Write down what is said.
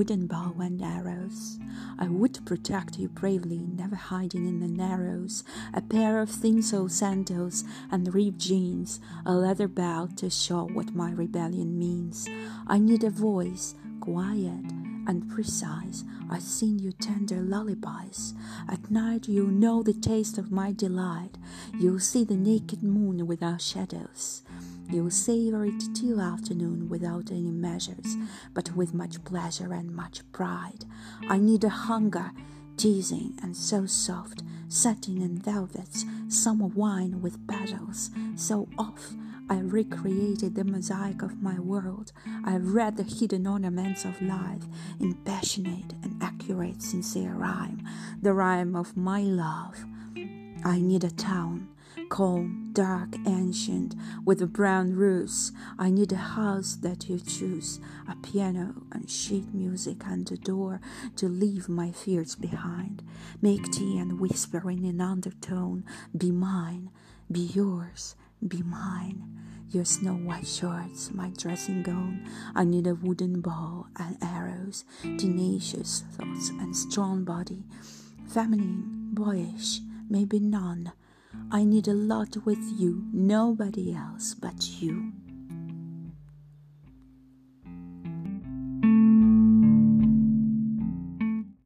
wooden bow and arrows. I would protect you bravely, never hiding in the narrows. A pair of thin sole sandals and ripped jeans, a leather belt to show what my rebellion means. I need a voice, quiet and precise. I sing you tender lullabies. At night you'll know the taste of my delight. You'll see the naked moon without shadows. You'll savor it till afternoon without any measures, but with much pleasure and much pride. I need a hunger, teasing and so soft, satin and velvets, summer wine with petals, so oft I recreated the mosaic of my world. I read the hidden ornaments of life in passionate and accurate, sincere rhyme, the rhyme of my love. I need a town, calm, dark, ancient, with brown roofs. I need a house that you choose, a piano and sheet music and a door to leave my fears behind. Make tea and whisper in an undertone, be mine, be yours, be mine. Your snow white shorts, my dressing gown. I need a wooden bow and arrows, tenacious thoughts and strong body, feminine, boyish, maybe none. I need a lot with you, nobody else but you.